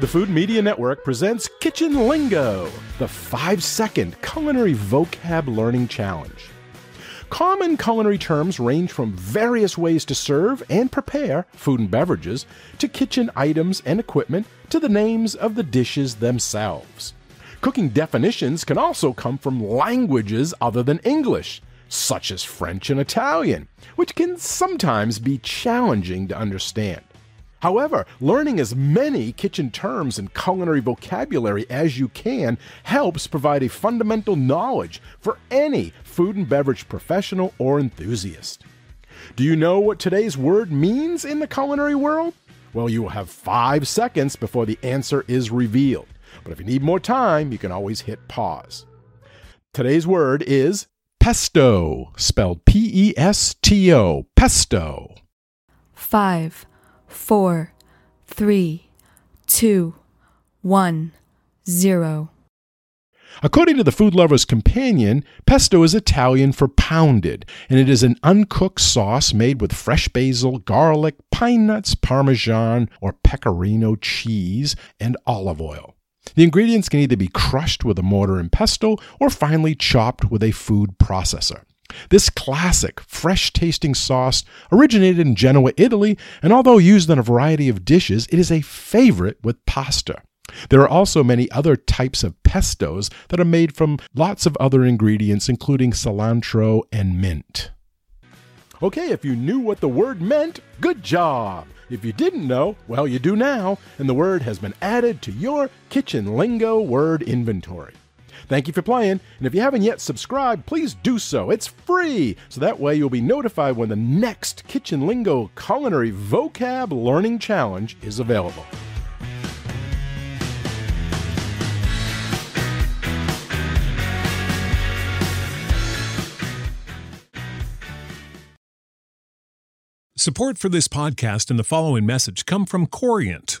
The Food Media Network presents Kitchen Lingo, the five second culinary vocab learning challenge. Common culinary terms range from various ways to serve and prepare food and beverages to kitchen items and equipment to the names of the dishes themselves. Cooking definitions can also come from languages other than English, such as French and Italian, which can sometimes be challenging to understand. However, learning as many kitchen terms and culinary vocabulary as you can helps provide a fundamental knowledge for any food and beverage professional or enthusiast. Do you know what today's word means in the culinary world? Well, you will have five seconds before the answer is revealed. But if you need more time, you can always hit pause. Today's word is pesto, spelled P E S T O, pesto. five, four, three, two, one, zero. According to the Food Lover's Companion, pesto is Italian for pounded, and it is an uncooked sauce made with fresh basil, garlic, pine nuts, parmesan, or pecorino cheese, and olive oil. The ingredients can either be crushed with a mortar and pestle or finely chopped with a food processor. This classic, fresh tasting sauce originated in Genoa, Italy, and although used in a variety of dishes, it is a favorite with pasta. There are also many other types of pestos that are made from lots of other ingredients, including cilantro and mint. Okay, if you knew what the word meant, good job. If you didn't know, well, you do now, and the word has been added to your kitchen lingo word inventory. Thank you for playing, and if you haven't yet subscribed, please do so. It's free, so that way you'll be notified when the next Kitchen Lingo Culinary Vocab Learning Challenge is available. Support for this podcast and the following message come from Corient.